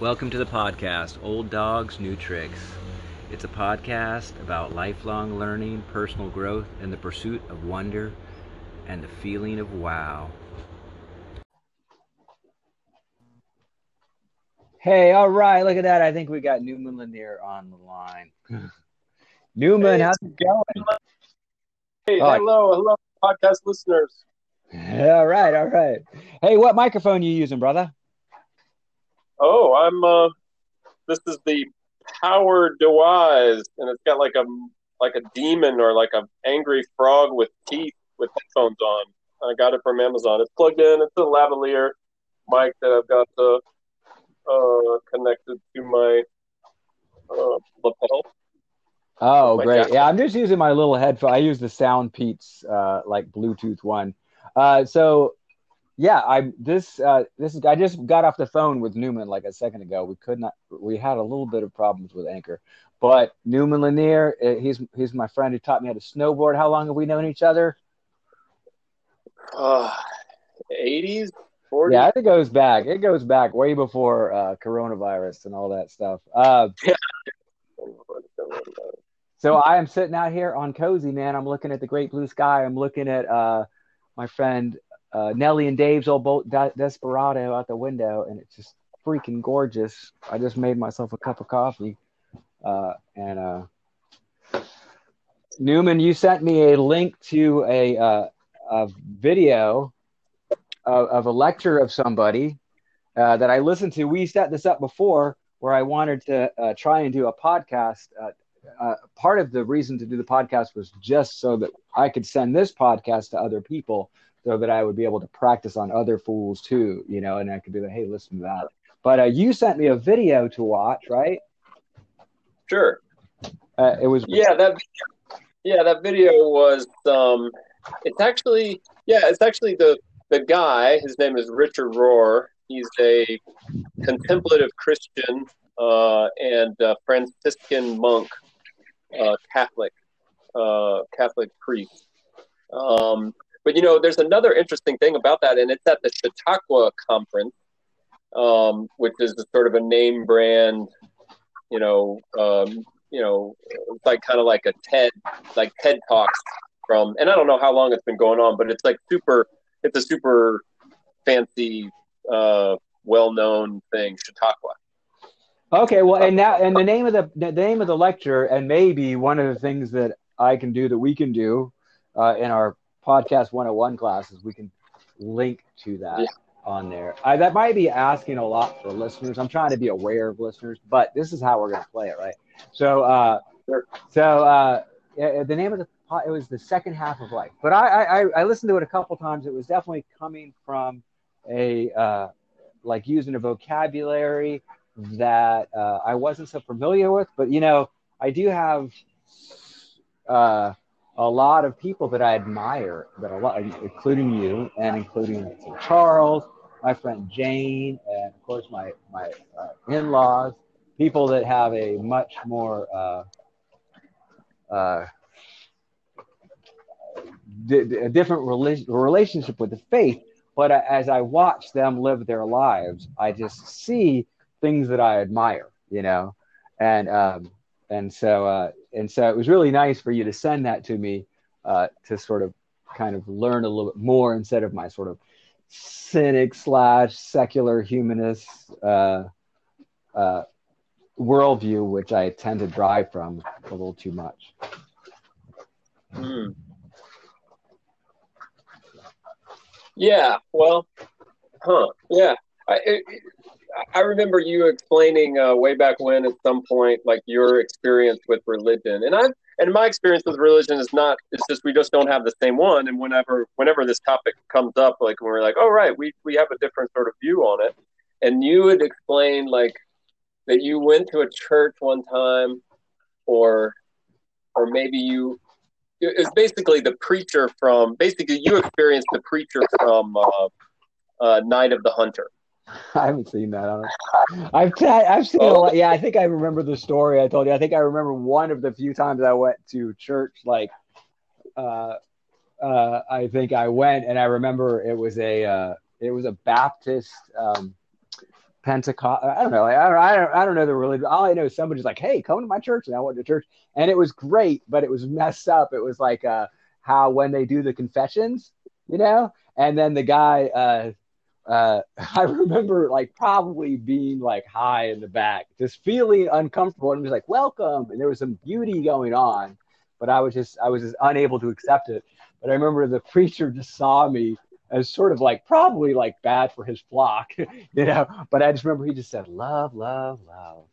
Welcome to the podcast, Old Dogs, New Tricks. It's a podcast about lifelong learning, personal growth, and the pursuit of wonder and the feeling of wow. Hey, all right, look at that. I think we got Newman Lanier on the line. Newman, Hey, how's it going? Hey, Oh, hello, hello, podcast listeners. all right, all right. Hey, what microphone you using, brother? Oh, I'm. uh This is the Power Dewise, and it's got like a like a demon or like an angry frog with teeth with headphones on. I got it from Amazon. It's plugged in. It's a lavalier mic that I've got uh, uh connected to my uh, lapel. Oh, My great. jacket. Yeah, I'm just using my little headphone. I use the Sound Peats uh like Bluetooth one. Uh so yeah, I this uh this is I just got off the phone with Newman like a second ago. We could not we had a little bit of problems with Anchor. But Newman Lanier, uh, he's he's my friend who taught me how to snowboard. How long have we known each other? Uh, 80s, 40s. Yeah, it goes back. It goes back way before uh coronavirus and all that stuff. Uh So I am sitting out here on cozy, man. I'm looking at the great blue sky. I'm looking at uh, my friend uh, Nelly and Dave's old boat De- Desperado out the window, and it's just freaking gorgeous. I just made myself a cup of coffee, uh, and uh, Newman, you sent me a link to a, uh, a video of, of a lecture of somebody uh, that I listened to. We set this up before, where I wanted to uh, try and do a podcast. Uh, part of the reason to do the podcast was just so that I could send this podcast to other people, so that I would be able to practice on other fools too, you know, and I could be like, hey, listen to that. But uh, you sent me a video to watch, right? Sure. Uh, it was Yeah, that yeah, that video was um it's actually yeah, it's actually the the guy, his name is Richard Rohr. He's a contemplative Christian uh and uh, Franciscan monk, uh Catholic uh Catholic priest. Um but you know, there's another interesting thing about that and it's at the Chautauqua conference um which is a sort of a name brand, you know, um you know, it's like kind of like a TED, like TED Talks from, and I don't know how long it's been going on, but it's like super, it's a super fancy, uh, well-known thing, Chautauqua. Okay, well, and now and the name of the the name of the lecture, and maybe one of the things that I can do that we can do uh, in our podcast 101 classes, we can link to that Yeah. on there. I, that might be asking a lot for listeners. I'm trying to be aware of listeners, but this is how we're going to play it, right? So, uh, Sure. so uh, the name of the it was the second half of life, but I I, I listened to it a couple times. It was definitely coming from a uh, like using a vocabulary that uh, I wasn't so familiar with. But you know, I do have uh, a lot of people that I admire, that a lot, including you, and including Charles, my friend Jane, and of course my my uh, in-laws. People that have a much more uh, uh, a different rela- relationship with the faith. But as I watch them live their lives, I just see things that I admire, you know, and um, and so uh, and so it was really nice for you to send that to me uh, to sort of kind of learn a little bit more instead of my sort of cynic slash secular humanist uh, uh, worldview, which I tend to drive from a little too much. Hmm. Yeah, well, huh? Yeah, I it, I remember you explaining uh, way back when at some point, like your experience with religion, and I and my experience with religion is not. It's just we just don't have the same one. And whenever whenever this topic comes up, like when we're like, oh right, we we have a different sort of view on it, and you would explain like that you went to a church one time, or or maybe you it was basically the preacher from basically you experienced the preacher from uh, uh, Night of the Hunter. I haven't seen that. I don't- I've seen a lot. Yeah, I think I remember the story I told you. I think I remember one of the few times I went to church. Like, uh, uh, I think I went, and I remember it was a uh, it was a Baptist um, Pentecost. I don't know. I don't, I don't, I don't know the religion. All I know is somebody's like, "Hey, come to my church," and I went to church, and it was great, but it was messed up. It was like uh, how when they do the confessions, you know, and then the guy. Uh, I remember like probably being like high in the back, just feeling uncomfortable, and was like, "Welcome," and there was some beauty going on, but I was just I was just unable to accept it. But I remember the preacher just saw me as sort of like probably like bad for his flock, you know. But I just remember he just said, "Love, love, love."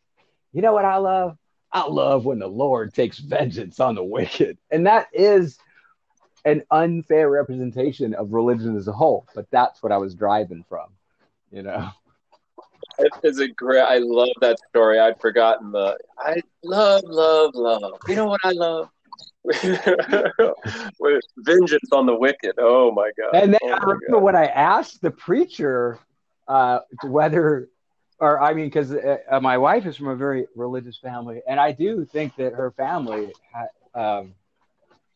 You know what I love? I love when the Lord takes vengeance on the wicked, and that is an unfair representation of religion as a whole. But that's what I was driving from, you know. It is a great. I love that story. I'd forgotten the. I love, love, love. You know what I love? with vengeance on the wicked. Oh my god! And then oh I remember god. when I asked the preacher uh, whether, or I mean, because uh, uh, my wife is from a very religious family, and I do think that her family ha- um,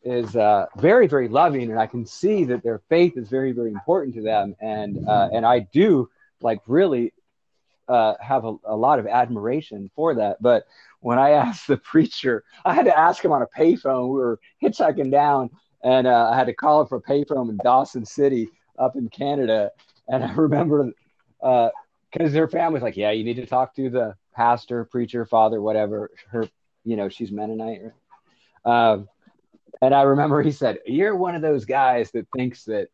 is uh, very, very loving, and I can see that their faith is very, very important to them, and uh, and I do like really uh, have a, a lot of admiration for that, but when I asked the preacher, I had to ask him on a payphone. We were hitchhiking down, and uh, I had to call him for a payphone in Dawson City up in Canada. And I remember because uh, their family's like, yeah, you need to talk to the pastor, preacher, father, whatever. Her, you know, she's Mennonite. Um, and I remember he said, "You're one of those guys that thinks that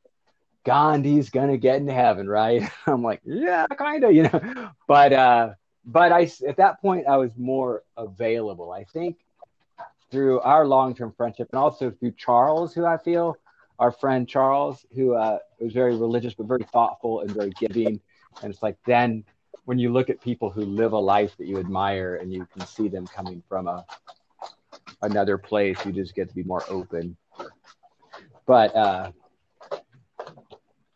Gandhi's gonna get into heaven, right?" I'm like, "Yeah, kind of, you know." But uh, but I at that point I was more available. I think through our long term friendship and also through Charles, who I feel our friend Charles, who uh, was very religious but very thoughtful and very giving. And it's like then when you look at people who live a life that you admire and you can see them coming from a another place, you just get to be more open. But uh,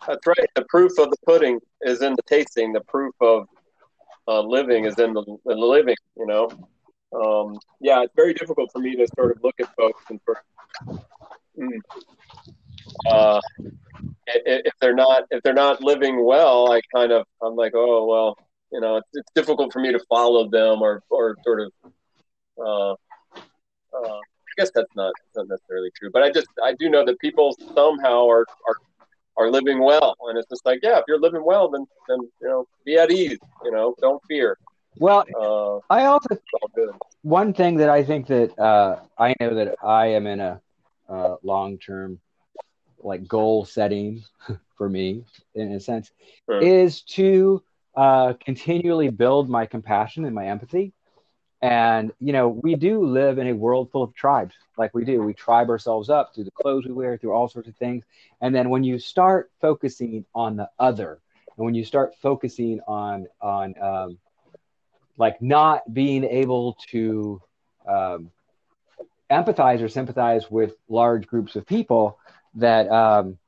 that's right. The proof of the pudding is in the tasting. The proof of uh, living is in the, in the living, you know. Um, yeah, it's very difficult for me to sort of look at folks and of, mm, uh, if they're not if they're not living well, I kind of I'm like, oh well, you know, it's, it's difficult for me to follow them or or sort of. Uh, uh, I guess that's not, not necessarily true, but I just I do know that people somehow are are are living well. And it's just like, yeah, if you're living well, then then you know, be at ease. You know, don't fear. Well, uh, I also one thing that I think that uh, I know that I am in a uh, long term like goal setting for me in a sense sure. is to uh, continually build my compassion and my empathy and, you know, we do live in a world full of tribes, like we do. We tribe ourselves up through the clothes we wear, through all sorts of things. And then when you start focusing on the other, and when you start focusing on, on um, like not being able to um, empathize or sympathize with large groups of people, that um,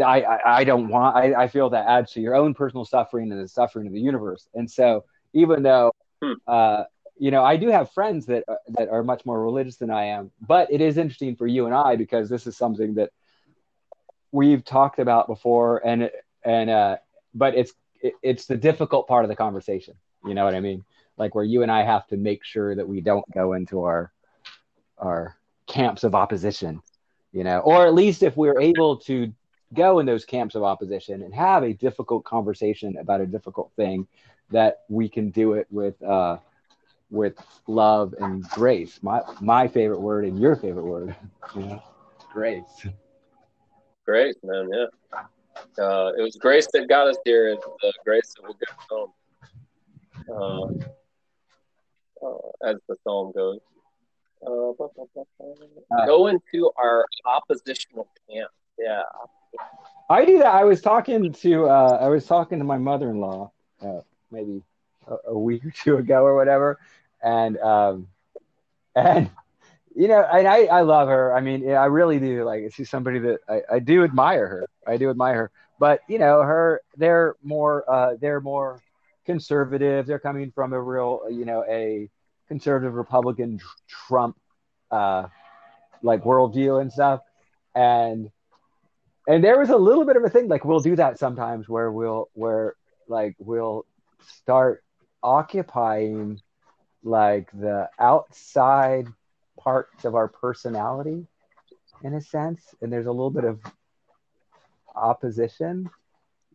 I, I, I, don't want, I, I feel that adds to your own personal suffering and the suffering of the universe. And so, even though Hmm. Uh, you know, I do have friends that uh, that are much more religious than I am, but it is interesting for you and I because this is something that we've talked about before, and and uh, but it's it, it's the difficult part of the conversation. You know what I mean? Like where you and I have to make sure that we don't go into our our camps of opposition, you know, or at least if we're able to go in those camps of opposition and have a difficult conversation about a difficult thing that we can do it with uh, with love and grace. My my favorite word and your favorite word, you know, grace. Grace, man. Yeah. Uh, it was grace that got us here. and the grace that will get us home. Uh, uh, as the song goes. Uh, uh, go into our oppositional camp. Yeah. I do that. I was talking to uh, I was talking to my mother-in-law uh, maybe a, a, week or two ago or whatever, and um, and you know, and I I love her. I mean, I really do. Like, she's somebody that I, I do admire her. I do admire her. But you know, her they're more uh, they're more conservative. They're coming from a real you know a conservative Republican Trump uh, like worldview and stuff, and and there was a little bit of a thing like we'll do that sometimes where we'll where like will start occupying like the outside parts of our personality in a sense and there's a little bit of opposition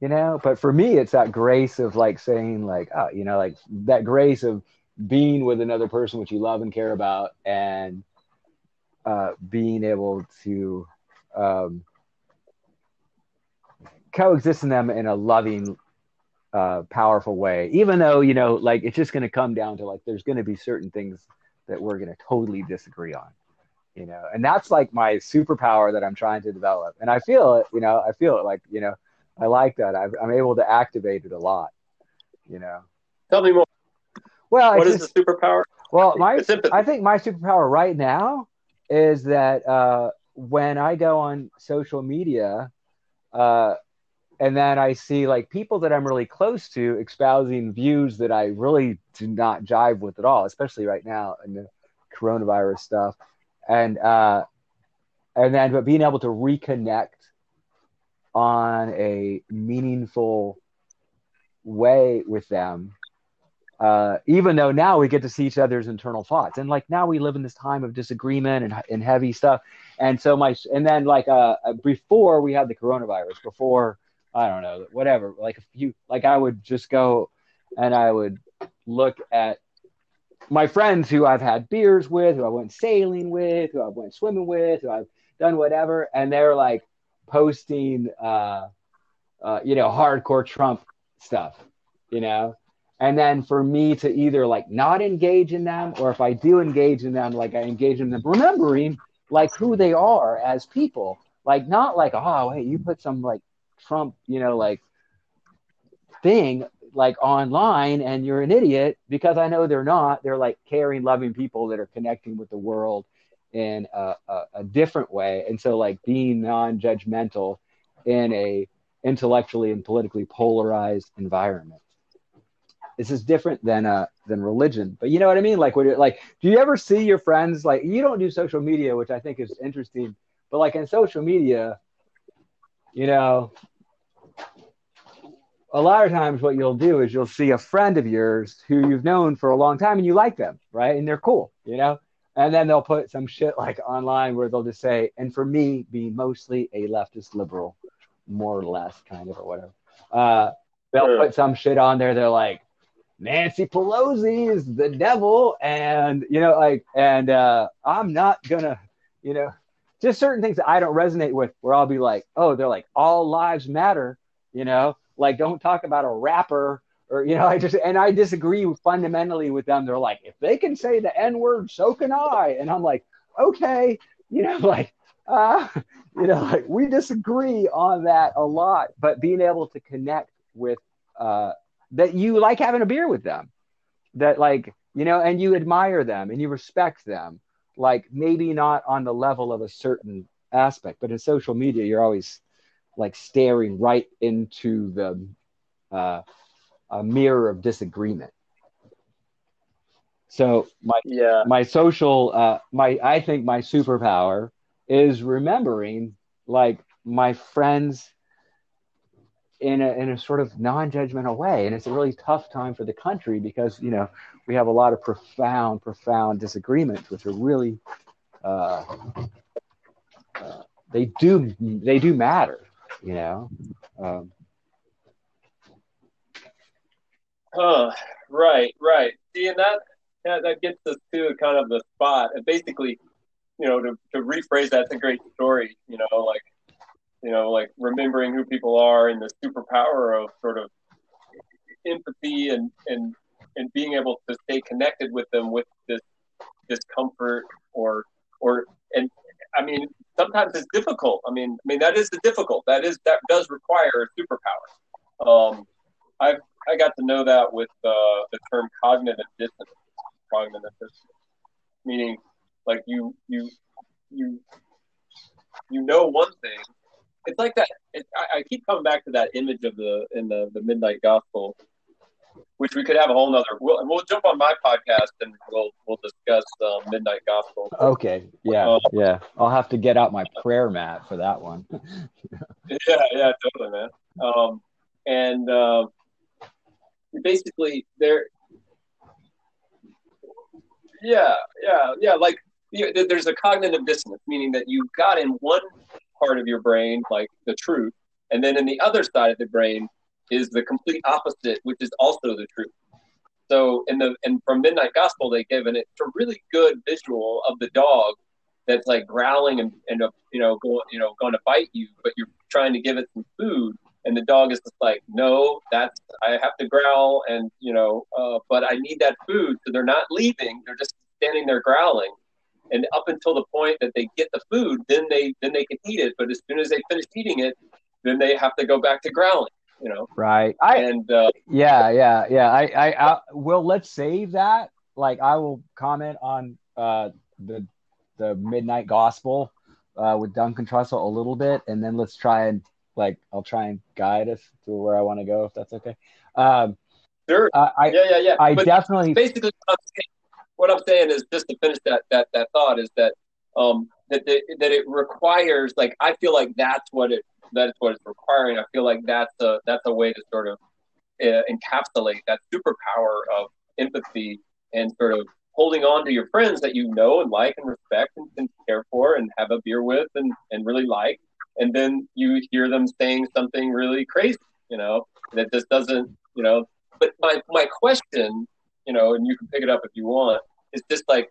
you know? But for me it's that grace of like saying like oh you know like that grace of being with another person which you love and care about and uh, being able to um, coexist in them in a loving uh, powerful way even though you know like it's just going to come down to like there's going to be certain things that we're going to totally disagree on you know? And that's like my superpower that i'm trying to develop. And i feel it you know i feel it like you know i like that. I am able to activate it a lot you know? Tell me more. Well what is just, the superpower? Well my i think my superpower right now is that uh, when i go on social media uh, and then I see like people that I'm really close to espousing views that I really do not jive with at all, especially right now in the coronavirus stuff. And uh, and then but being able to reconnect on a meaningful way with them uh, even though now we get to see each other's internal thoughts and like now we live in this time of disagreement and, and heavy stuff and so my and then like uh, before we had the coronavirus before I don't know, whatever. Like if you like I would just go and I would look at my friends who I've had beers with, who I went sailing with, who I went swimming with, who I've done whatever, and they're like posting uh, uh you know, hardcore Trump stuff, you know. And then for me to either like not engage in them or if I do engage in them, like I engage in them, remembering like who they are as people. Like not like, oh hey, you put some like Trump, you know, like thing like online and you're an idiot because I know they're not. They're like caring, loving people that are connecting with the world in a, a, a different way. And so like being non-judgmental in a intellectually and politically polarized environment. This is different than uh than religion, but you know what I mean. Like, when like, do you ever see your friends like you don't do social media, which I think is interesting, but like in social media, you know, a lot of times what you'll do is you'll see a friend of yours who you've known for a long time and you like them, right? And they're cool, you know? And then they'll put some shit like online where they'll just say, and for me, being mostly a leftist liberal, more or less, kind of, or whatever. Uh, they'll sure. put some shit on there. They're like, Nancy Pelosi is the devil. And, you know, like, and uh, I'm not gonna, you know, just certain things that I don't resonate with where I'll be like, oh, they're like, all lives matter, you know? Like don't talk about a rapper or you know i just and i disagree fundamentally with them. They're like if they can say the n word so can i. And i'm like okay you know like uh you know like we disagree on that a lot but being able to connect with uh that you like having a beer with them that like you know and you admire them and you respect them like maybe not on the level of a certain aspect but in social media you're always like staring right into the uh, a mirror of disagreement. So my yeah. my social uh, my I think my superpower is remembering like my friends in a in a sort of non-judgmental way and it's a really tough time for the country because you know we have a lot of profound profound disagreements which are really uh, uh, they do they do matter you know. Um, huh. Right. Right. See, and that that, that gets us to kind of the spot. And basically, you know, to, to rephrase that's a great story. You know, like you know, like remembering who people are and the superpower of sort of empathy and and and being able to stay connected with them with this discomfort or or and I mean sometimes it's difficult. I mean, I mean that is the difficult. That is that does require a superpower. Um, I I got to know that with uh, the term cognitive dissonance. Cognitive dissonance, meaning like you you you you know one thing. It's like that. It, I, I keep coming back to that image of the in the the midnight gospel which we could have a whole nother. We'll, we'll jump on my podcast and we'll we'll discuss uh, Midnight Gospel. Okay, yeah, um, yeah. I'll have to get out my prayer mat for that one. yeah, yeah, totally, man. Um, and uh, basically they're yeah yeah yeah like there's a cognitive dissonance meaning that you've got in one part of your brain like the truth and then in the other side of the brain is the complete opposite which is also the truth. So in the and from midnight gospel they give and it's a really good visual of the dog that's like growling and, and you know going you know going to bite you but you're trying to give it some food and the dog is just like no that's i have to growl and you know uh, but i need that food. So they're not leaving they're just standing there growling. And up until the point that they get the food then they then they can eat it but as soon as they finish eating it then they have to go back to growling you know right I, and uh, yeah yeah yeah I, I i will let's save that like i will comment on uh the the midnight gospel uh with duncan trussell a little bit and then let's try and like I'll try and guide us to where I want to go if that's okay. Um, sure. Uh, I, yeah, yeah, yeah. I but definitely basically what I'm saying is just to finish that that that thought is that um that the, that it requires like I feel like that's what it that's what it's requiring. I feel like that's a that's a way to sort of uh, encapsulate that superpower of empathy and sort of holding on to your friends that you know and like and respect and, and care for and have a beer with and, and really like and then you hear them saying something really crazy, you know, that just doesn't, you know. But my my question, you know, and you can pick it up if you want, is just like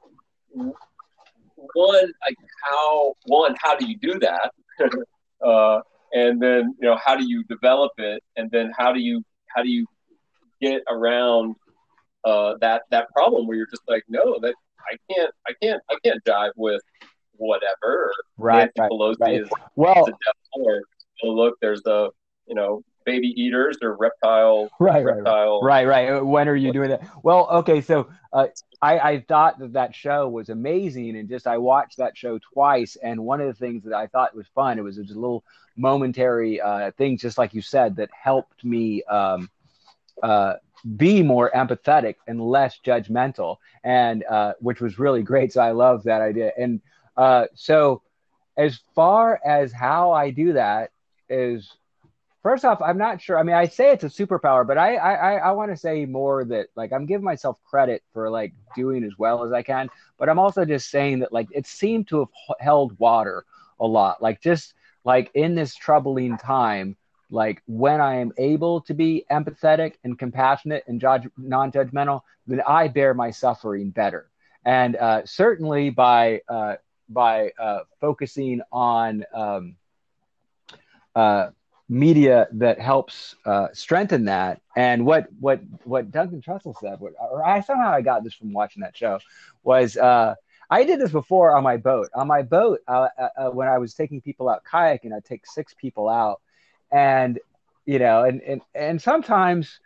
one, like how one, how do you do that? uh, and then you know, how do you develop it? And then how do you how do you get around uh, that that problem where you're just like, no, that I can't, I can't, I can't jive with whatever. right. Nancy Pelosi right. is well, the devil, or oh, look, there's the you know baby eaters or reptile. Right, reptile. right, right, right. When are you doing that? Well, okay, so uh, I, I thought that that show was amazing, and just I watched that show twice, and one of the things that I thought was fun, it was just a little momentary uh, things, just like you said, that helped me. Um, uh, be more empathetic and less judgmental, and uh, which was really great. So I love that idea. And uh, so, as far as how I do that is, first off, I'm not sure. I mean, I say it's a superpower, but I I, I want to say more that like I'm giving myself credit for like doing as well as I can, but I'm also just saying that like it seemed to have held water a lot. Like just like in this troubling time, like when I am able to be empathetic and compassionate and judge, non-judgmental, then I bear my suffering better. And uh, certainly by uh, by uh, focusing on um, uh, media that helps uh, strengthen that. And what what what Duncan Trussell said, what, or I somehow I got this from watching that show, was uh, I did this before on my boat. On my boat, uh, uh, when I was taking people out kayaking, I'd take six people out, and you know, and and and sometimes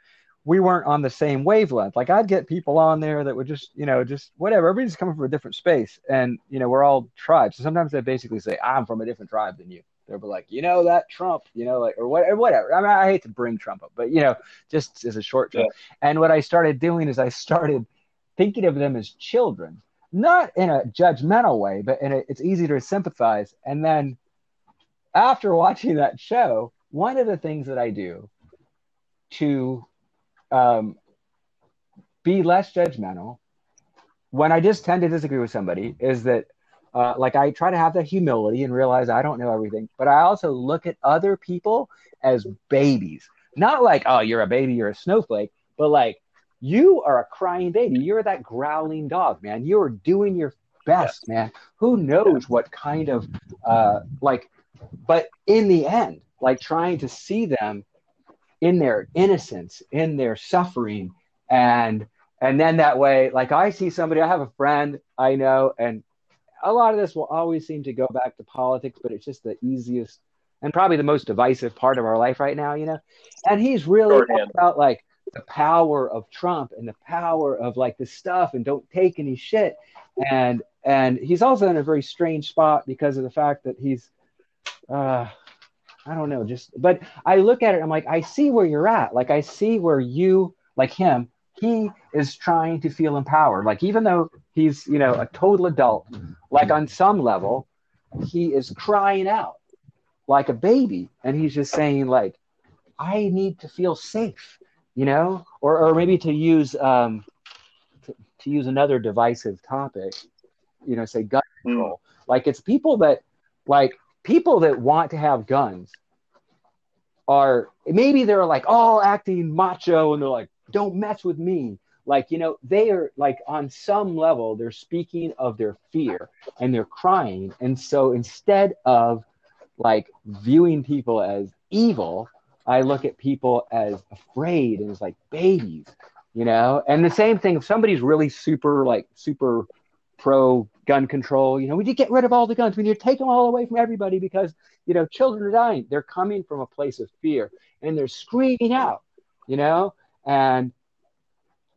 we weren't on the same wavelength. Like I'd get people on there that would just, you know, just whatever. Everybody's coming from a different space, and you know, we're all tribes. So sometimes they basically say, "I'm from a different tribe than you." They'll be like, you know, that Trump, you know, like or whatever, whatever. I mean, I hate to bring Trump up, but you know, just as a short term. Yeah. And what I started doing is I started thinking of them as children, not in a judgmental way, but in a, it's easy to sympathize. And then after watching that show, one of the things that I do to um, be less judgmental when I just tend to disagree with somebody is that uh, like I try to have that humility and realize I don't know everything, but I also look at other people as babies. Not like, oh, you're a baby, you're a snowflake, but like you are a crying baby. You're that growling dog, man. You are doing your best, man. Who knows what kind of uh like but in the end, like trying to see them in their innocence, in their suffering, and and then that way, like I see somebody, I have a friend I know, and a lot of this will always seem to go back to politics, but it's just the easiest and probably the most divisive part of our life right now, you know. And he's really about like the power of Trump and the power of like this stuff and don't take any shit. And and he's also in a very strange spot because of the fact that he's uh I don't know, just but I look at it, I'm like, I see where you're at. Like I see where you, like him, he is trying to feel empowered. Like even though he's, you know, a total adult, like on some level, he is crying out like a baby. And he's just saying, like, I need to feel safe. you know, or or maybe to use um, to, to use another divisive topic, you know, say gun Hmm. control. Like it's people that like people that want to have guns are maybe they're like all acting macho and they're like, don't mess with me. Like, you know, they are like on some level, they're speaking of their fear and they're crying. And so instead of like viewing people as evil, I look at people as afraid and as like babies, you know? And the same thing, if somebody's really super, like super pro gun control, you know, we need to get rid of all the guns. We need to take them all away from everybody because, you know, children are dying. They're coming from a place of fear and they're screaming out, you know? And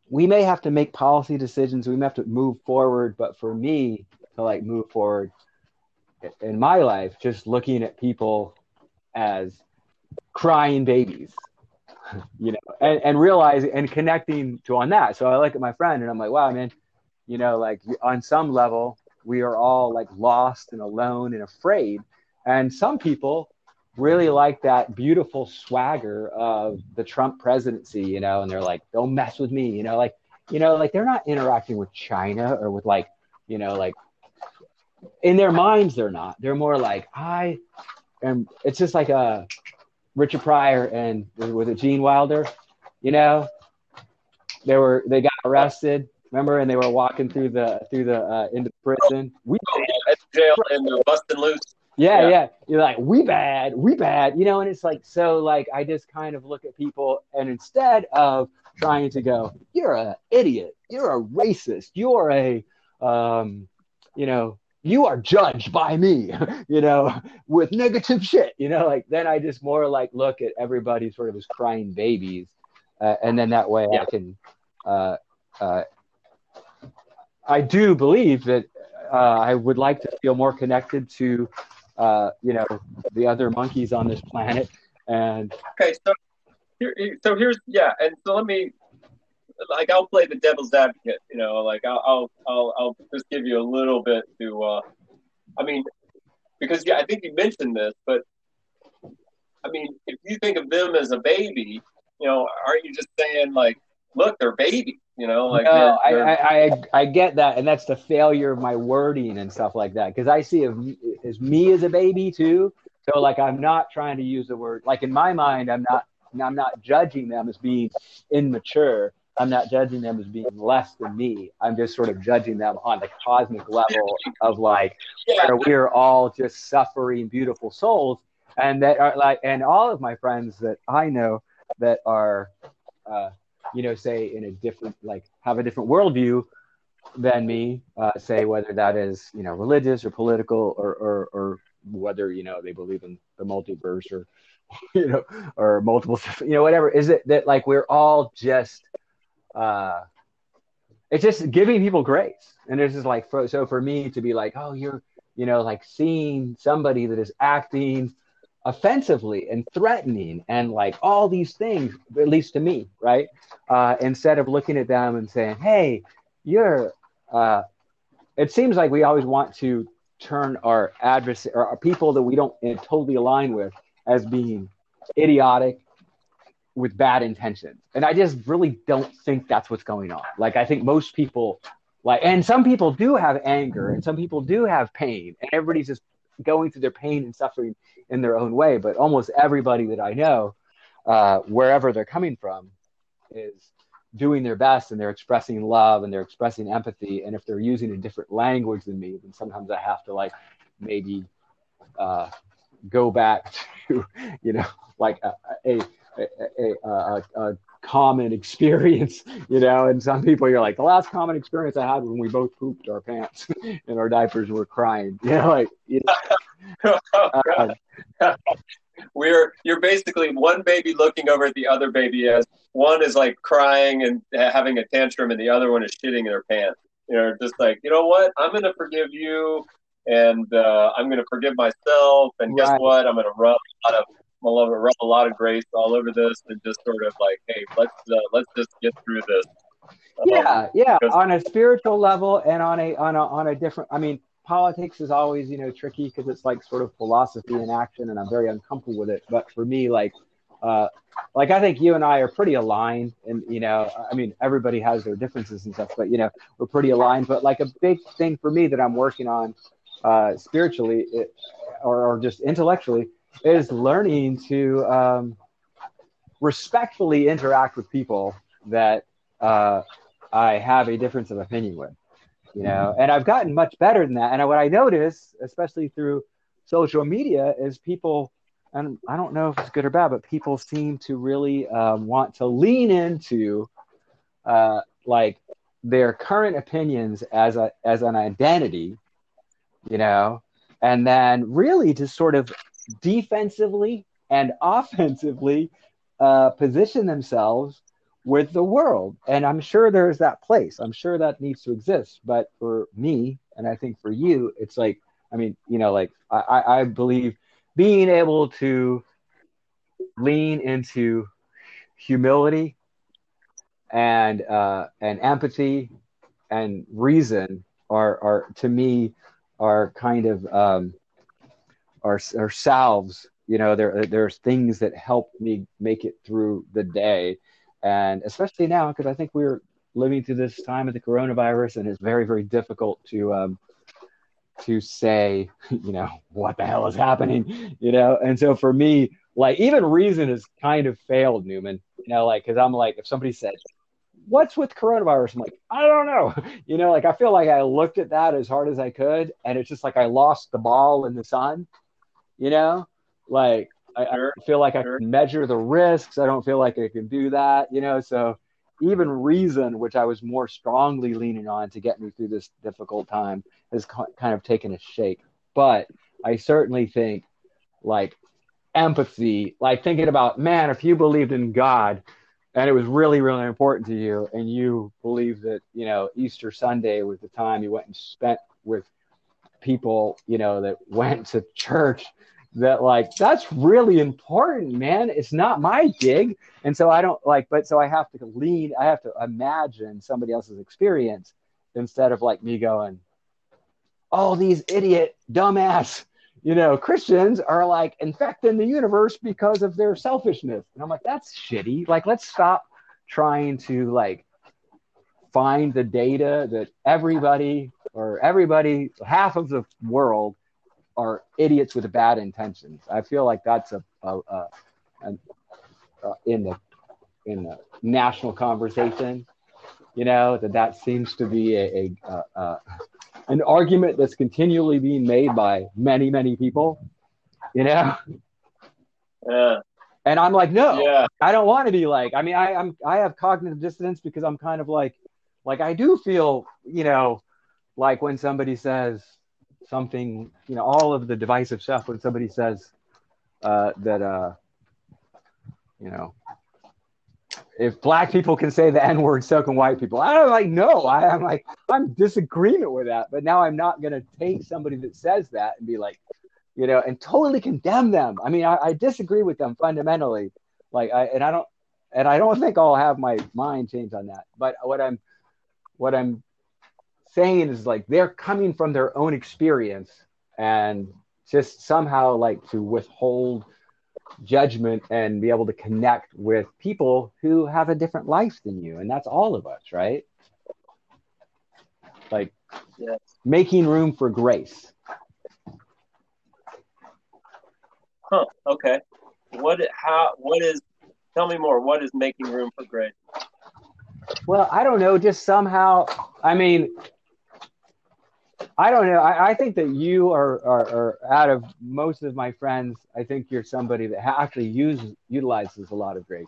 we may have to make policy decisions. We may have to move forward. But for me to like move forward in my life, just looking at people as crying babies, you know, and, and realizing and connecting to on that. So I look at my friend and I'm like, wow, man, you know, like on some level, we are all like lost and alone and afraid. And some people really like that beautiful swagger of the Trump presidency, you know, and they're like, don't mess with me, you know, like, you know, like they're not interacting with China or with like, you know, like in their minds, they're not. They're more like, I am, it's just like a Richard Pryor and was it Gene Wilder, you know, they were, they got arrested. Remember, and they were walking through the through the uh, into the prison. We jail and they're busting loose. Yeah, Yeah. yeah, You're like, we bad, we bad, you know, and it's like, so like, I just kind of look at people and instead of trying to go, you're a idiot, you're a racist, you're a, um, you know, you are judged by me, you know, with negative shit, you know, like then I just more like look at everybody sort of as crying babies. Uh, and then that way Yeah. I can, uh, uh, I do believe that uh, I would like to feel more connected to, uh, you know, the other monkeys on this planet. And Okay, so here, so here's yeah, and so let me like I'll play the devil's advocate. You know, like I'll I'll I'll, I'll just give you a little bit to. uh I mean, because yeah, I think you mentioned this, but I mean, if you think of them as a baby, you know, aren't you just saying like, look, they're babies? You know, like no, I, they're- I, I, I get that, and that's the failure of my wording and stuff like that. Because I see as me as a baby too. So like, I'm not trying to use the word like in my mind. I'm not. I'm not judging them as being immature. I'm not judging them as being less than me. I'm just sort of judging them on the cosmic level of like yeah, where we are all just suffering beautiful souls and that are like and all of my friends that i know that are uh you know say in a different like have a different worldview than me uh say whether that is you know religious or political or or, or whether you know they believe in the multiverse or you know or multiple you know whatever. Is it that like we're all just uh it's just giving people grace. And it's just like for, so for me to be like oh you're you know like seeing somebody that is acting offensively and threatening and like all these things at least to me right? Uh, instead of looking at them and saying hey you're uh, it seems like we always want to turn our adversary or our people that we don't uh, totally align with as being idiotic with bad intentions. And i just really don't think that's what's going on. Like i think most people like and some people do have anger and some people do have pain and everybody's just going through their pain and suffering in their own way but almost everybody that i know uh, wherever they're coming from is doing their best and they're expressing love and they're expressing empathy. And if they're using a different language than me then sometimes i have to like maybe uh, go back to you know like a a, a, a, a, a common experience you know and some people you're like the last common experience i had when we both pooped our pants and our diapers were crying. You know like you know, uh, we're you're basically one baby looking over at the other baby as one is like crying and having a tantrum and the other one is shitting in their pants. You know just like you know what? I'm gonna forgive you and uh, i'm gonna forgive myself and guess Right. what? I'm gonna rub a lot of I'm gonna rub a lot of grace all over this and just sort of like hey let's uh, let's just get through this. Um, yeah yeah because- on a spiritual level and on a on a on a different i mean politics is always you know tricky because it's like sort of philosophy in action and i'm very uncomfortable with it. But for me like uh, like I think you and I are pretty aligned, and you know, I mean, everybody has their differences and stuff, but you know, we're pretty aligned. But like a big thing for me that I'm working on uh, spiritually it, or, or just intellectually is learning to um, respectfully interact with people that uh, I have a difference of opinion with. You know, and I've gotten much better than that. And what I notice, especially through social media, is people and I don't know if it's good or bad, but people seem to really um, want to lean into uh, like their current opinions as a as an identity, you know, and then really to sort of defensively and offensively uh, position themselves with the world. And I'm sure there's that place. I'm sure that needs to exist. But for me, and I think for you, it's like, I mean, you know, like I, I believe being able to lean into humility and uh, and empathy and reason are are to me are kind of um, are are salves. You know, there there's things that help me make it through the day, and especially now because I think we're living through this time of the coronavirus, and it's very very difficult to um, to say, you know, what the hell is happening, you know? And so for me, like even reason has kind of failed, Newman, you know, like, cause I'm like, if somebody said, what's with coronavirus? I'm like, I don't know. You know, like I feel like I looked at that as hard as I could and it's just like I lost the ball in the sun, you know, like I, I feel like I can measure the risks. I don't feel like I can do that, you know? So even reason, which I was more strongly leaning on to get me through this difficult time, has kind of taken a shake. But I certainly think like empathy, like thinking about, man, if you believed in God and it was really, really important to you, and you believe that, you know, Easter Sunday was the time you went and spent with people, you know, that went to church that like that's really important man. It's not my gig and so i don't like but so i have to lean i have to imagine somebody else's experience instead of like me going oh these idiot dumbass you know christians are like infecting the universe because of their selfishness. And i'm like that's shitty. Like let's stop trying to like find the data that everybody or everybody half of the world are idiots with bad intentions. I feel like that's a, a, a, a uh, in the in the national conversation. You know that that seems to be a, a, a an argument that's continually being made by many many people. You know. Yeah. And I'm like, no, yeah. I don't want to be like. I mean, I, I'm I have cognitive dissonance because I'm kind of like, like I do feel, you know, like when somebody says, something, you know, all of the divisive stuff when somebody says uh, that, uh, you know, if black people can say the N word, so can white people. I'm like, no, I, am like, I'm disagreement with that. But now I'm not going to take somebody that says that and be like, you know, and totally condemn them. I mean, I, I disagree with them fundamentally. Like, I, and I don't, and I don't think I'll have my mind change on that. But what I'm, what I'm saying is like they're coming from their own experience and just somehow like to withhold judgment and be able to connect with people who have a different life than you. And that's all of us right? Like yes. making room for grace. Huh okay. What how what is tell me more. What is making room for grace? Well i don't know. Just somehow i mean I don't know. I, I think that you are, are, are, out of most of my friends. I think you're somebody that actually uses utilizes a lot of grace.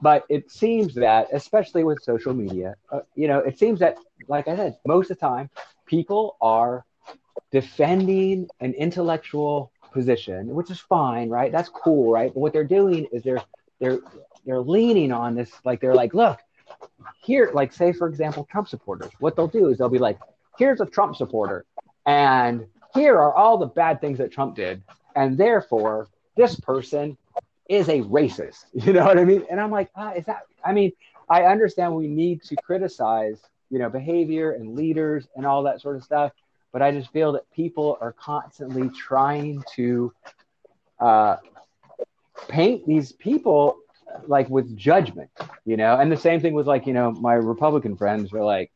But it seems that, especially with social media, uh, you know, it seems that, like I said, most of the time, people are defending an intellectual position, which is fine, right? That's cool, right? But what they're doing is they're they're they're leaning on this, like they're like, look, here, like say for example, Trump supporters. What they'll do is they'll be like, here's a Trump supporter, and here are all the bad things that Trump did, and therefore this person is a racist. You know what I mean? And I'm like, ah, is that? I mean, I understand we need to criticize, you know, behavior and leaders and all that sort of stuff, but I just feel that people are constantly trying to uh, paint these people like with judgment, you know. And the same thing with like you know my Republican friends are like,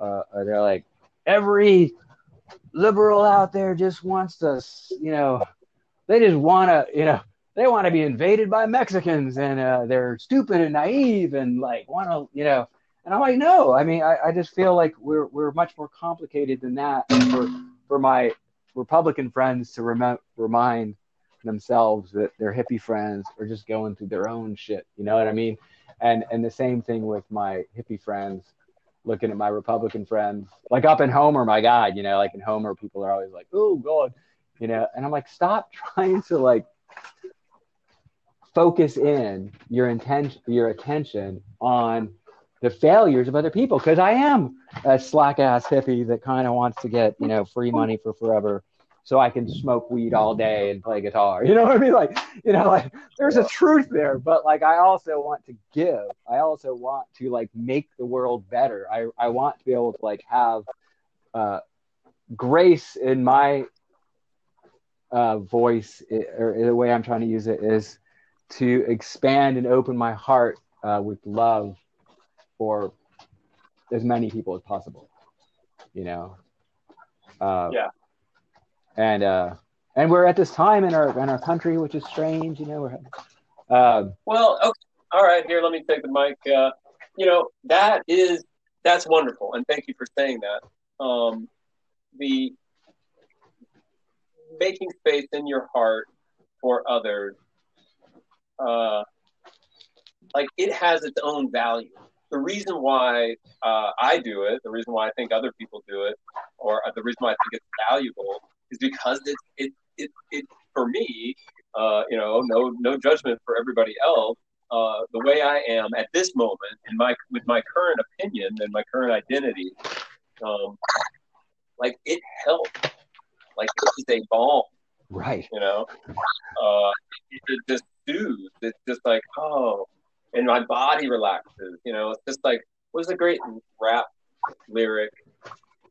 uh, they're like every liberal out there just wants to, you know, they just want to, you know, they want to be invaded by Mexicans and uh, they're stupid and naive and like want to, you know. And I'm like, no, I mean, I, I just feel like we're we're much more complicated than that. For for my Republican friends to rem- remind themselves that their hippie friends are just going through their own shit. You know what I mean? And and the same thing with my hippie friends looking at my Republican friends, like up in Homer, my God, you know, like in Homer, people are always like, oh God, you know, and I'm like, stop trying to like focus in your intention, your attention on the failures of other people. Cause I am a slack ass hippie that kind of wants to get, you know, free money for forever so I can smoke weed all day and play guitar. You know what I mean? Like, you know, like there's a truth there, but like I also want to give. I also want to like make the world better. I, I want to be able to like have uh, grace in my uh, voice, or the way I'm trying to use it is to expand and open my heart uh, with love for as many people as possible. You know. Uh, yeah and uh, and we're at this time in our in our country, which is strange. You know, uh, well, okay, all right. Here, let me take the mic. Uh, you know, that is that's wonderful, and thank you for saying that. Um, the making space in your heart for others, uh, like it has its own value. The reason why uh, I do it, the reason why I think other people do it, or the reason why I think it's valuable is because it it it, it for me, uh, you know, no no judgment for everybody else. Uh, the way I am at this moment, in my with my current opinion and my current identity, um, like it helps. Like this is a balm, right? You know, uh, it, it just soothes. It's just like oh, and my body relaxes. You know, it's just like was a great rap lyric.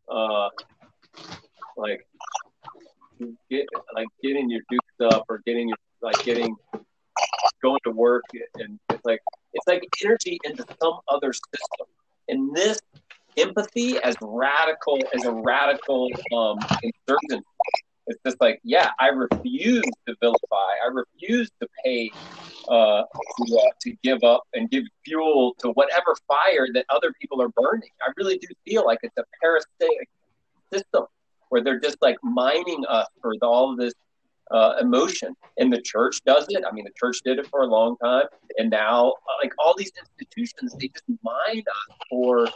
Uh, like get like getting your dukes up or getting your like getting going to work and it's like it's like energy into some other system. And this empathy as radical as a radical um insurgency. It's just like, yeah, I refuse to vilify. I refuse to pay uh, to, uh, to give up and give fuel to whatever fire that other people are burning. I really do feel like it's a parasitic system where they're just like mining us for all of this uh, emotion. And the church does it. I mean, the church did it for a long time, and now like all these institutions, they just mine us for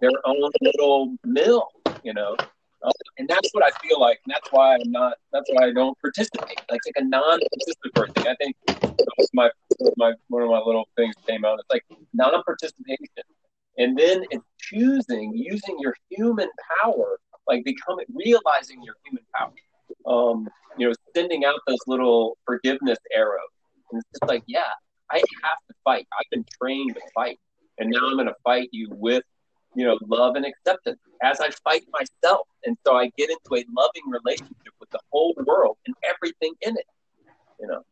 their own little mill, you know. Uh, and that's what I feel like, and that's why I'm not. That's why I don't participate. Like it's like a non-participatory thing. I think my my one of my little things came out. It's like non-participation, and then it's choosing using your human power like becoming realizing your human power. Um, you know, sending out those little forgiveness arrows. And it's just like, yeah, I have to fight. I've been trained to fight. And now I'm gonna fight you with, you know, love and acceptance as I fight myself. And so I get into a loving relationship with the whole world and everything in it. You know.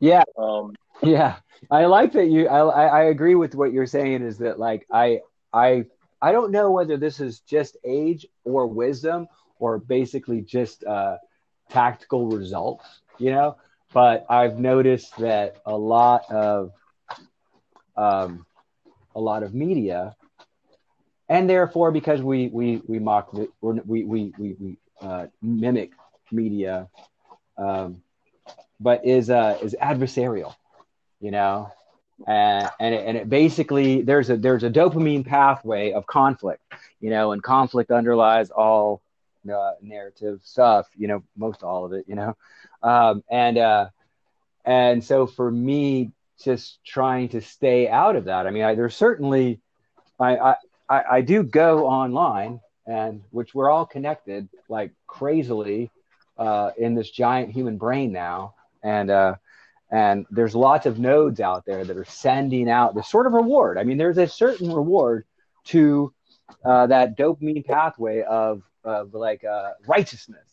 Yeah. Um, yeah. I like that you I I agree with what you're saying is that like I I I don't know whether this is just age or wisdom or basically just uh, tactical results, you know. But I've noticed that a lot of um, a lot of media, and therefore because we we we mock we we we we uh, mimic media, um, but is uh, is adversarial, you know uh, and it, and it basically there's a there's a dopamine pathway of conflict, you know, and conflict underlies all uh, narrative stuff, you know, most all of it, you know, um, and uh, and so for me, just trying to stay out of that. I mean, I, there's certainly, I, I I do go online, and which we're all connected like crazily uh, in this giant human brain now, and uh, and there's lots of nodes out there that are sending out the sort of reward. I mean, there's a certain reward to uh, that dopamine pathway of, of like uh, righteousness.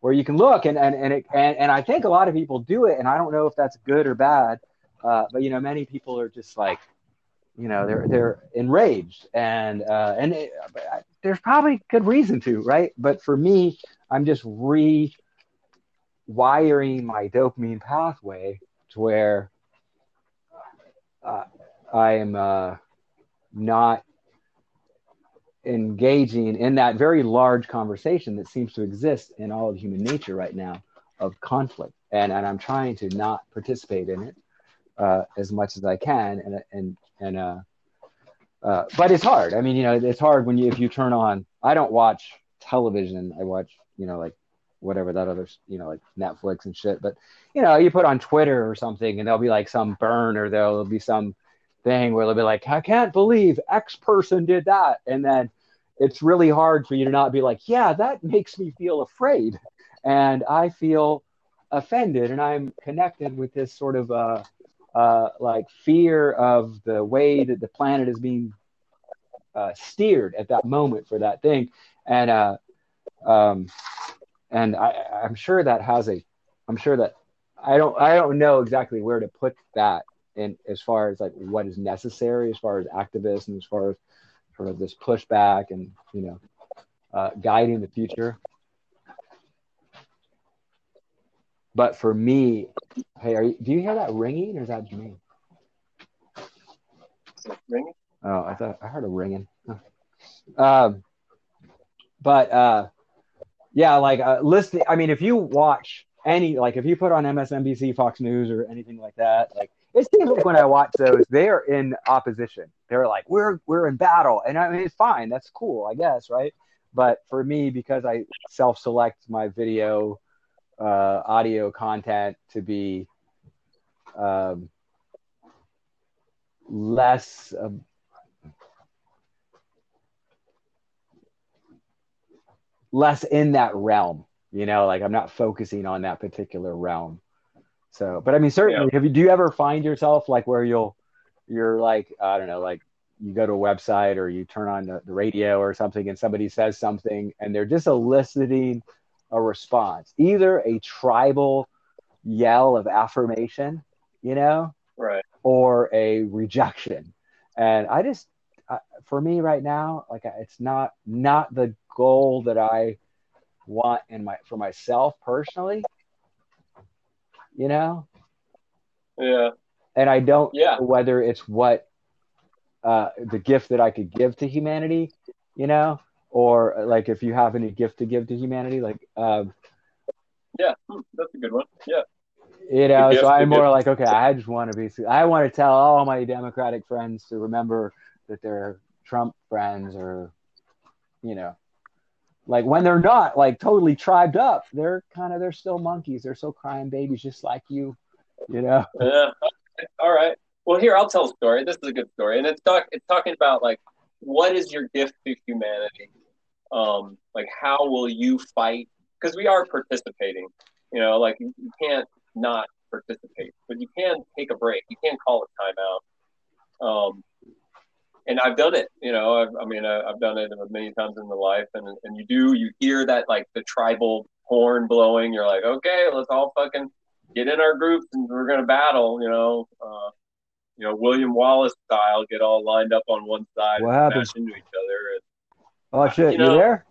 where you can look and and and, it, and and I think a lot of people do it, and I don't know if that's good or bad, uh, but you know, many people are just like, you know, they're they're enraged, and uh, and it, there's probably good reason to, right? But for me, I'm just rewiring my dopamine pathway to where uh, I am uh, not engaging in that very large conversation that seems to exist in all of human nature right now of conflict. And, and i'm trying to not participate in it uh, as much as i can. And and and uh, uh, but it's hard. I mean you know it's hard when you if you turn on i don't watch television. I watch you know like whatever that other you know like netflix and shit but you know you put on twitter or something and there'll be like some burn or there'll be some thing where they'll be like, I can't believe X person did that. And then it's really hard for you to not be like, yeah, that makes me feel afraid. And I feel offended and I'm connected with this sort of uh, uh, like fear of the way that the planet is being uh, steered at that moment for that thing. And, uh, um, and I, I'm sure that has a, I'm sure that I don't, I don't know exactly where to put that and as far as like what is necessary as far as activists and as far as sort of this pushback and you know uh, guiding the future. But for me hey are you, do you hear that ringing or is that me ringing? Oh i thought i heard a ringing. Um but uh yeah like uh listening i mean if you watch any like if you put on msnbc fox news or anything like that like it seems like when I watch those, they are in opposition. They're like, we're we're in battle, and I mean, it's fine. That's cool, I guess, right? But for me, because I self-select my video, uh, audio content to be um, less. Um, less in that realm you know like i'm not focusing on that particular realm. So, but I mean, certainly, yeah. have you do you ever find yourself like where you'll you're like I don't know, like you go to a website or you turn on the, the radio or something, and somebody says something, and they're just eliciting a response, either a tribal yell of affirmation, you know, right, or a rejection, and I just for me right now, like it's not not the goal that I want in my for myself personally you know? Yeah. And I don't yeah. whether it's what uh, the gift that I could give to humanity, you know, or like if you have any gift to give to humanity, like, um, yeah, hmm, that's a good one. Yeah. You know, so I'm more like, okay, I just want to be, I want to tell all my Democratic friends to remember that they're Trump friends or, you know, like when they're not like totally tribed up, they're kind of they're still monkeys. They're still crying babies, just like you. You know. Yeah. All right. Well, here I'll tell a story. This is a good story, and it's talk it's talking about like what is your gift to humanity? Um, like how will you fight? Because we are participating. You know, like you can't not participate, but you can take a break. You can't call a timeout. Um, and I've done it. You know, I've, i mean, I, have done it many times in the life, and and you do you hear that like the tribal horn blowing. You're like, okay, let's all fucking get in our groups and we're gonna battle. You know, uh, you know, William Wallace style, get all lined up on one side, what happened? into each other. And, oh shit, you, know, you there?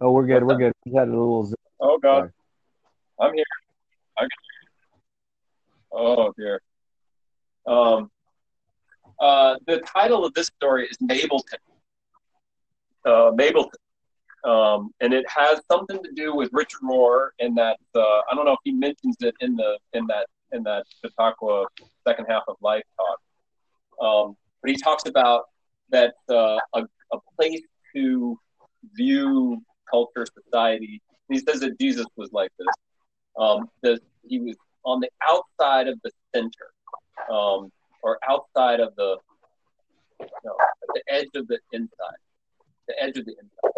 Oh, we're good. We're good. We had a little. Oh god, Sorry. I'm here. I Oh dear. Um, uh, the title of this story is Mableton. Uh, Mableton. Um, and it has something to do with Richard Rohr and that uh, I don't know if he mentions it in the in that in that Chautauqua second half of life talk, um, but he talks about that uh, a, a place to view culture, society. He says that Jesus was like this. Um, that he was on the outside of the center. Um, or outside of the no, at the edge of the inside, the edge of the inside.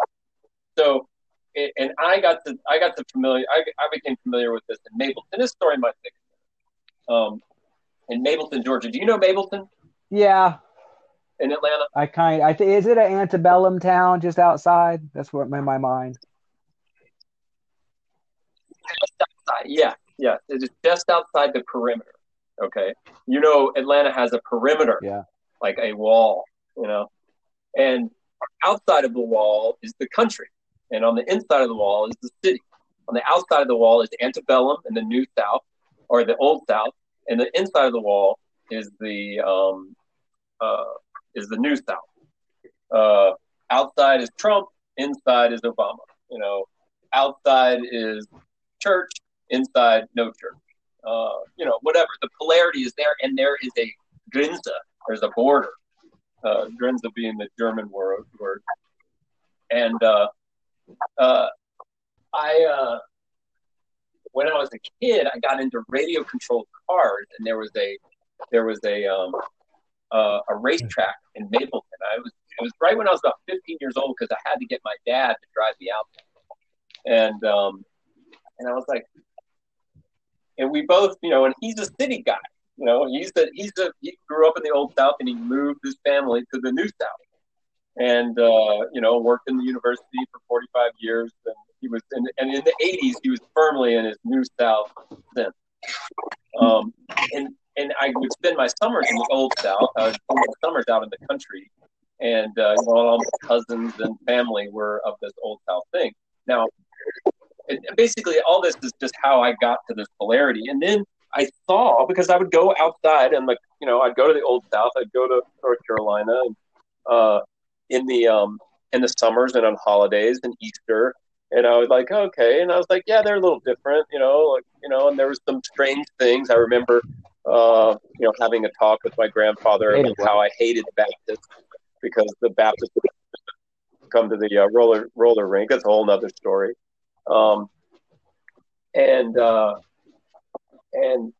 So, and I got to I got to familiar I, I became familiar with this in Mableton. This story might take um, in Mableton, Georgia. Do you know Mableton? Yeah. In Atlanta. I kind I think is it an antebellum town just outside? That's what in my mind. just outside. Yeah, yeah. It's just outside the perimeter. Okay. You know, Atlanta has a perimeter. Yeah. Like a wall. You know, and outside of the wall is the country, and on the inside of the wall is the city. On the outside of the wall is antebellum and the New South, or the Old South, and the inside of the wall is the um, uh, is the New South. Uh, outside is Trump, inside is Obama. You know, outside is church, inside no church. Uh, you know, whatever. The polarity is there, and there is a Grenze. There's a border. Uh, Grenze being the German word. word. And uh, uh, I, uh, when I was a kid, I got into radio controlled cars, and there was a there was a um, uh, a racetrack in Mableton. I was it was right when I was about 15 years old because I had to get my dad to drive me out there. And um, and I was like, and we both, you know, and he's a city guy. You know, he's a he's a he grew up in the old South and he moved his family to the new South, and uh, you know worked in the university for 45 years. And he was in, and in the 80s he was firmly in his new South then. Um, and and I would spend my summers in the old South. I would spend my summers out in the country, and uh, all my cousins and family were of this old South thing. Now, it, basically, all this is just how I got to this polarity, and then I saw because I would go outside and like you know I'd go to the old South, I'd go to North Carolina, and uh, in the um, in the summers and on holidays and Easter, and I was like, okay, and I was like, yeah, they're a little different, you know, like you know, and there was some strange things. I remember, uh, you know, having a talk with my grandfather about how I hated Baptists because the Baptists come to the uh, roller roller rink. That's a whole other story. Um, and uh, and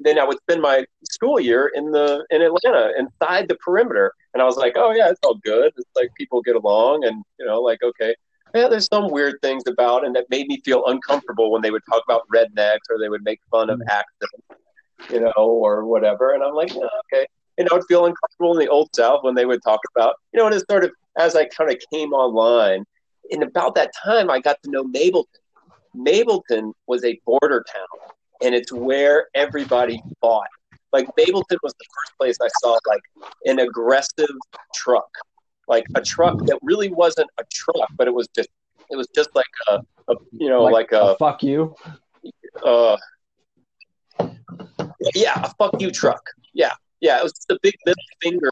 then I would spend my school year in the in Atlanta inside the perimeter, and I was like, oh yeah, it's all good. It's like people get along, and you know, like okay, yeah, there's some weird things about, and that made me feel uncomfortable when they would talk about rednecks or they would make fun of mm. accidents, you know, or whatever. And I'm like, yeah, okay. And I would feel uncomfortable in the old South when they would talk about, you know, and it sort of as I kind of came online, and about that time, I got to know Mableton. Mableton was a border town, and it's where everybody fought. Like Mableton was the first place I saw like an aggressive truck, like a truck that really wasn't a truck, but it was just it was just like a, a you know like, like a, a, fuck you. Uh, yeah, a fuck you truck. Yeah, yeah, it was just a big middle finger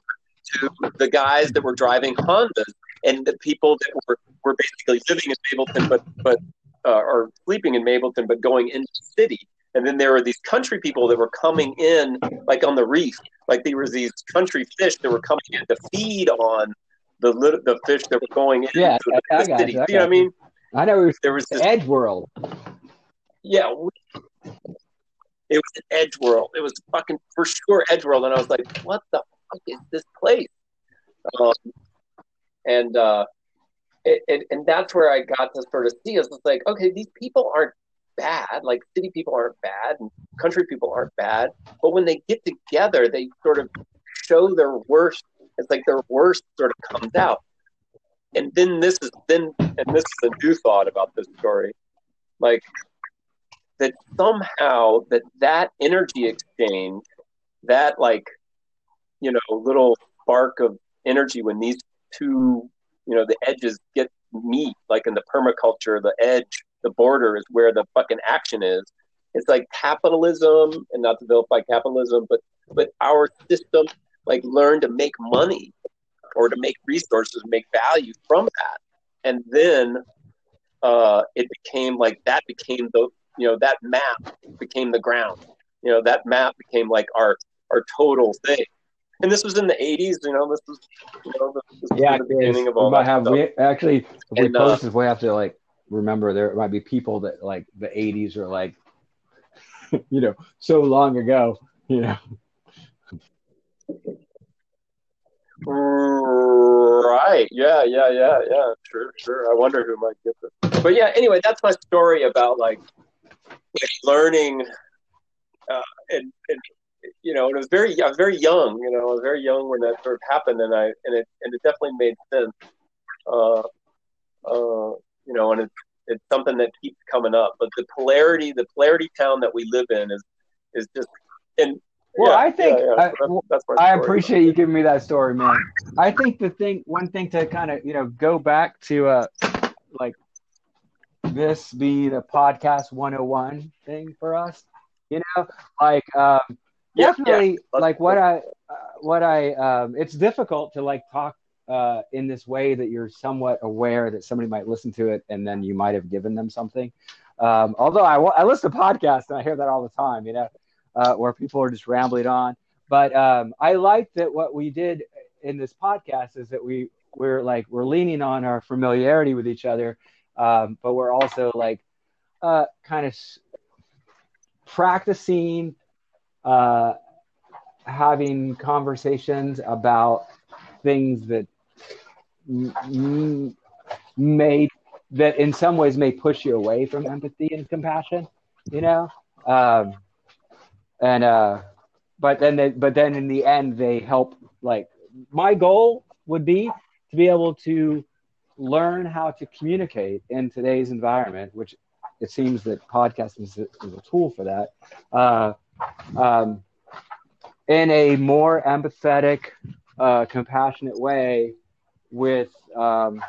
to the guys that were driving Hondas and the people that were, were basically living in Mableton, but but uh, or sleeping in Mableton, but going into the city. And then there were these country people that were coming in, like on the reef, like there were these country fish that were coming in to feed on the the fish that were going in. Yeah, the, I, the city. You, you know what I mean? I know was there was this, Edge World. Yeah, we, it was an Edge World. It was fucking for sure Edge World, and I was like, "What the fuck is this place?" Um, and uh, it, it, and that's where I got to sort of see. It's like, okay, these people aren't bad. Like city people aren't bad, and country people aren't bad. But when they get together, they sort of show their worst. It's like their worst sort of comes out. And then this is then, and this is a new thought about this story, like that somehow that that energy exchange, that like, you know, little spark of energy when these two, you know, the edges get meet, like in the permaculture, the edge, the border is where the fucking action is. It's like capitalism, and not to vilify capitalism, but but our system like learn to make money or to make resources, make value from that, and then uh, it became like that became the you know that map became the ground. You know that map became like our our total thing and this was in the 80s. You know, this was you know this yeah, the beginning of all we that. Have, stuff. we actually, if we and, post uh, this, we have to like remember there might be people that like the 80s are like, you know, so long ago. You know. Right. Yeah. Yeah. Yeah. Yeah. Sure. Sure. I wonder who might get this. But yeah. Anyway, that's my story about like, like learning uh, and, and you know, and it was very, I was very young, you know, I was very young when that sort of happened, and I, and it, and it definitely made sense, uh, uh, you know, and it, it's something that keeps coming up. But the polarity, the polarity town that we live in is is just and well, yeah, I think yeah, yeah. I, So that's, that's I appreciate you giving me that story, man. I think the thing, one thing to kind of you know go back to, uh, like this being a podcast 101 thing for us, you know, like um, definitely Let's- like what I uh, what I um, it's difficult to like talk uh, in this way that you're somewhat aware that somebody might listen to it and then you might have given them something. Um, although I, I listen to podcasts and I hear that all the time, you know, uh, where people are just rambling on. But um, I like that what we did in this podcast is that we we're like we're leaning on our familiarity with each other, um, but we're also like uh, kind of s- practicing uh, having conversations about things that m- may that in some ways may push you away from empathy and compassion you know? Um, and uh but then they, but then in the end they help like my goal would be to be able to learn how to communicate in today's environment which it seems that podcasting is a, is a tool for that uh, um, in a more empathetic uh, compassionate way with um,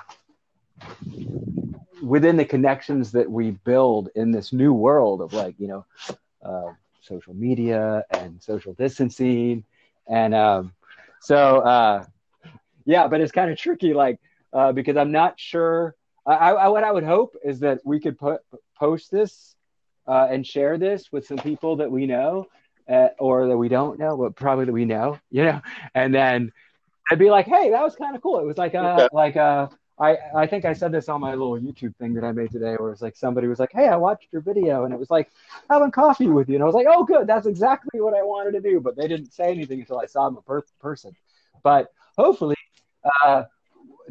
within the connections that we build in this new world of like you know uh, social media and social distancing and um, so uh, yeah but it's kind of tricky like uh, because i'm not sure I, I, what i would hope is that we could put post this uh, and share this with some people that we know uh, or that we don't know but probably that we know you know and then i'd be like hey that was kind of cool it was like a Okay. like a I, I think I said this on my little YouTube thing that I made today, where it's like somebody was like, "Hey, I watched your video," and it was like having coffee with you, and I was like, "Oh, good, that's exactly what I wanted to do." But they didn't say anything until I saw them in per- person. But hopefully, uh,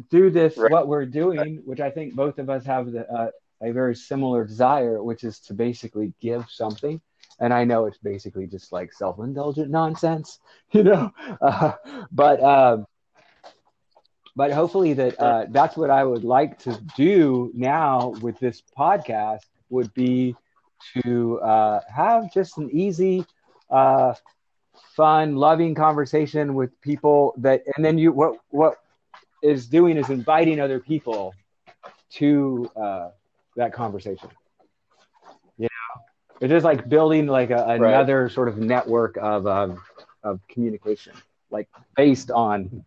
do this Right. what we're doing, which I think both of us have the, uh, a very similar desire, which is to basically give something. And I know it's basically just like self-indulgent nonsense, you know. Uh, but um, but hopefully that uh, that's what I would like to do now with this podcast would be to uh, have just an easy, uh, fun, loving conversation with people that, and then you what what is doing is inviting other people to uh, that conversation. You know, it's just like building like a, Right. another sort of network of um, of communication, like based on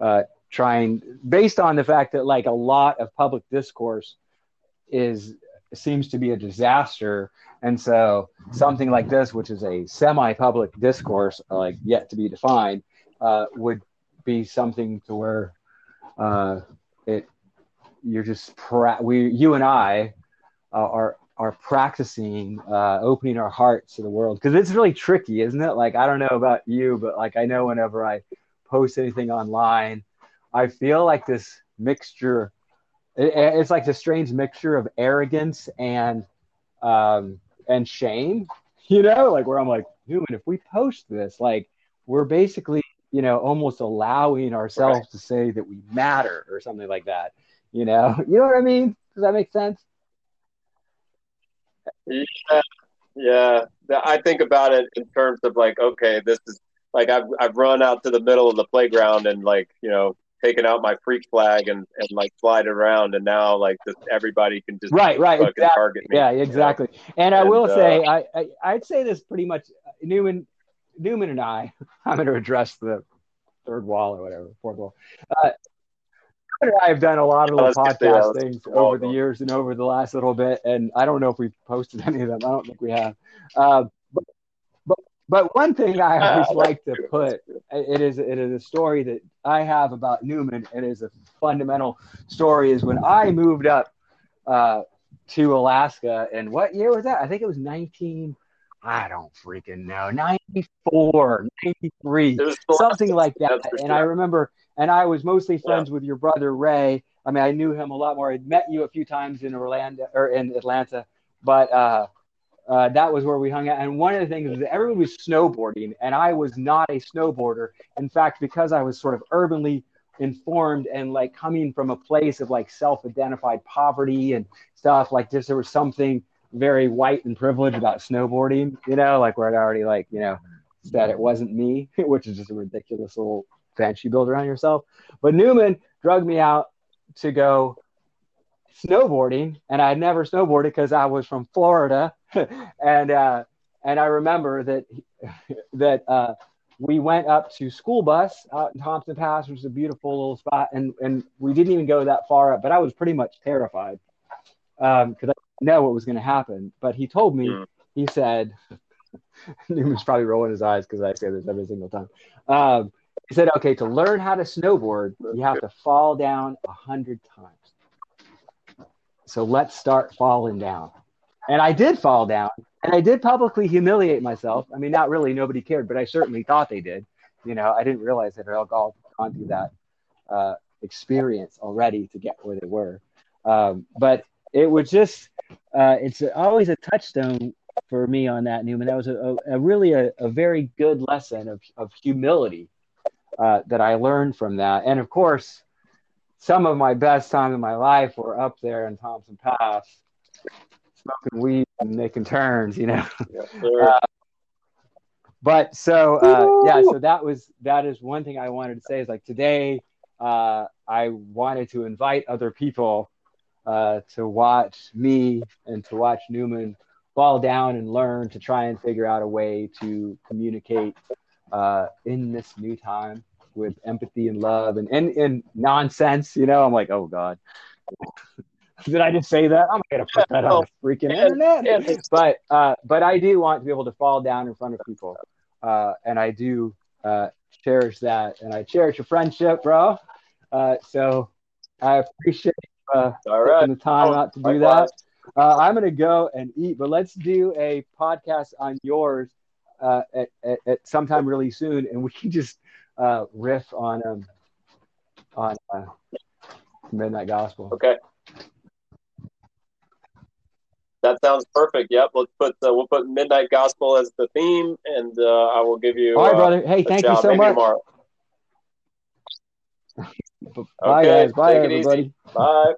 uh, trying based on the fact that like a lot of public discourse is seems to be a disaster and so something like this which is a semi-public discourse like yet to be defined uh, would be something to where uh, you're just pra- we you and i uh, are are practicing uh, opening our hearts to the world because it's really tricky isn't it like i don't know about you but like i know whenever i post anything online I feel like this mixture. It, it's like this strange mixture of arrogance and um, and shame. You know, like where I'm like, dude, if we post this, like we're basically, you know, almost allowing ourselves Right. to say that we matter or something like that. You know, you know what I mean? Does that make sense? Yeah, yeah. I think about it in terms of like, okay, this is like I've I've run out to the middle of the playground and like you know taken out my freak flag and and like slide around and now like this, everybody can just Right, right, fucking exactly. target me. Yeah, you know? exactly. And I And, will uh, say, I, I I'd say this pretty much. Newman, Newman and I. I'm going to address the third wall or whatever, fourth wall. Uh, and I have done a lot of I little gonna say, podcast things over the years and over the last little bit, and I don't know if we've posted any of them. I don't think we have. Uh, but, but but one thing I always Ah, like to good, put it is it is a story that I have about Newman. And it is a fundamental story. Is when I moved up uh, to Alaska, and what year was that? I think it was nineteen. I don't freaking know. 94, 93, It was the something like that. And sure. I remember, and I was mostly friends with your brother Ray. I mean, I knew him a lot more. I'd met you a few times in Orlando or in Atlanta, but uh, uh, that was where we hung out. And one of the things is that everyone was snowboarding, and I was not a snowboarder. In fact, because I was sort of urbanly informed and like coming from a place of like self-identified poverty and stuff like just there was something very white and privileged about snowboarding you know like where i'd already like you know said it wasn't me which is just a ridiculous little you build around yourself but newman drugged me out to go snowboarding and i had never snowboarded because i was from florida and uh and i remember that that uh we went up to school bus out in Thompson Pass, which is a beautiful little spot, and and we didn't even go that far up, but I was pretty much terrified because um, I didn't know what was going to happen. But he told me, mm. he said, Newman's probably rolling his eyes because I say this every single time. Um, he said, okay, to learn how to snowboard, you have to fall down a hundred times. So let's start falling down. And I did fall down, and I did publicly humiliate myself. I mean, not really, nobody cared, but I certainly thought they did. You know, I didn't realize that they'd all gone through that uh, experience already to get where they were. Um, but it was just, uh, it's always a touchstone for me on that, Newman. That was a, a, really a, a, very good lesson of, of humility uh, that I learned from that. And of course, some of my best time in my life were up there in Thompson Pass smoking weed and making turns, you know. Uh, but so uh, yeah, so that was that is one thing I wanted to say is like today uh, I wanted to invite other people uh, to watch me and to watch Newman fall down and learn to try and figure out a way to communicate uh, in this new time with empathy and love and, and, and nonsense. You know, I'm like, oh God. Did I just say that? I'm gonna put that on the freaking internet. But uh, but I do want to be able to fall down in front of people, uh, and I do uh, cherish that, and I cherish your friendship, bro. Uh, so I appreciate uh, All right. taking the time out to do that. Uh, I'm gonna go and eat, but let's do a podcast on yours uh, at, at, at sometime really soon, and we can just uh, riff on um, on uh, Midnight Gospel. Okay. That sounds perfect. Yep. Let's put uh, we'll put Midnight Gospel as the theme, and uh, I will give you. All right, uh, brother. Hey, thank you so much. Tomorrow. Bye, okay, guys. Bye, everybody. Bye.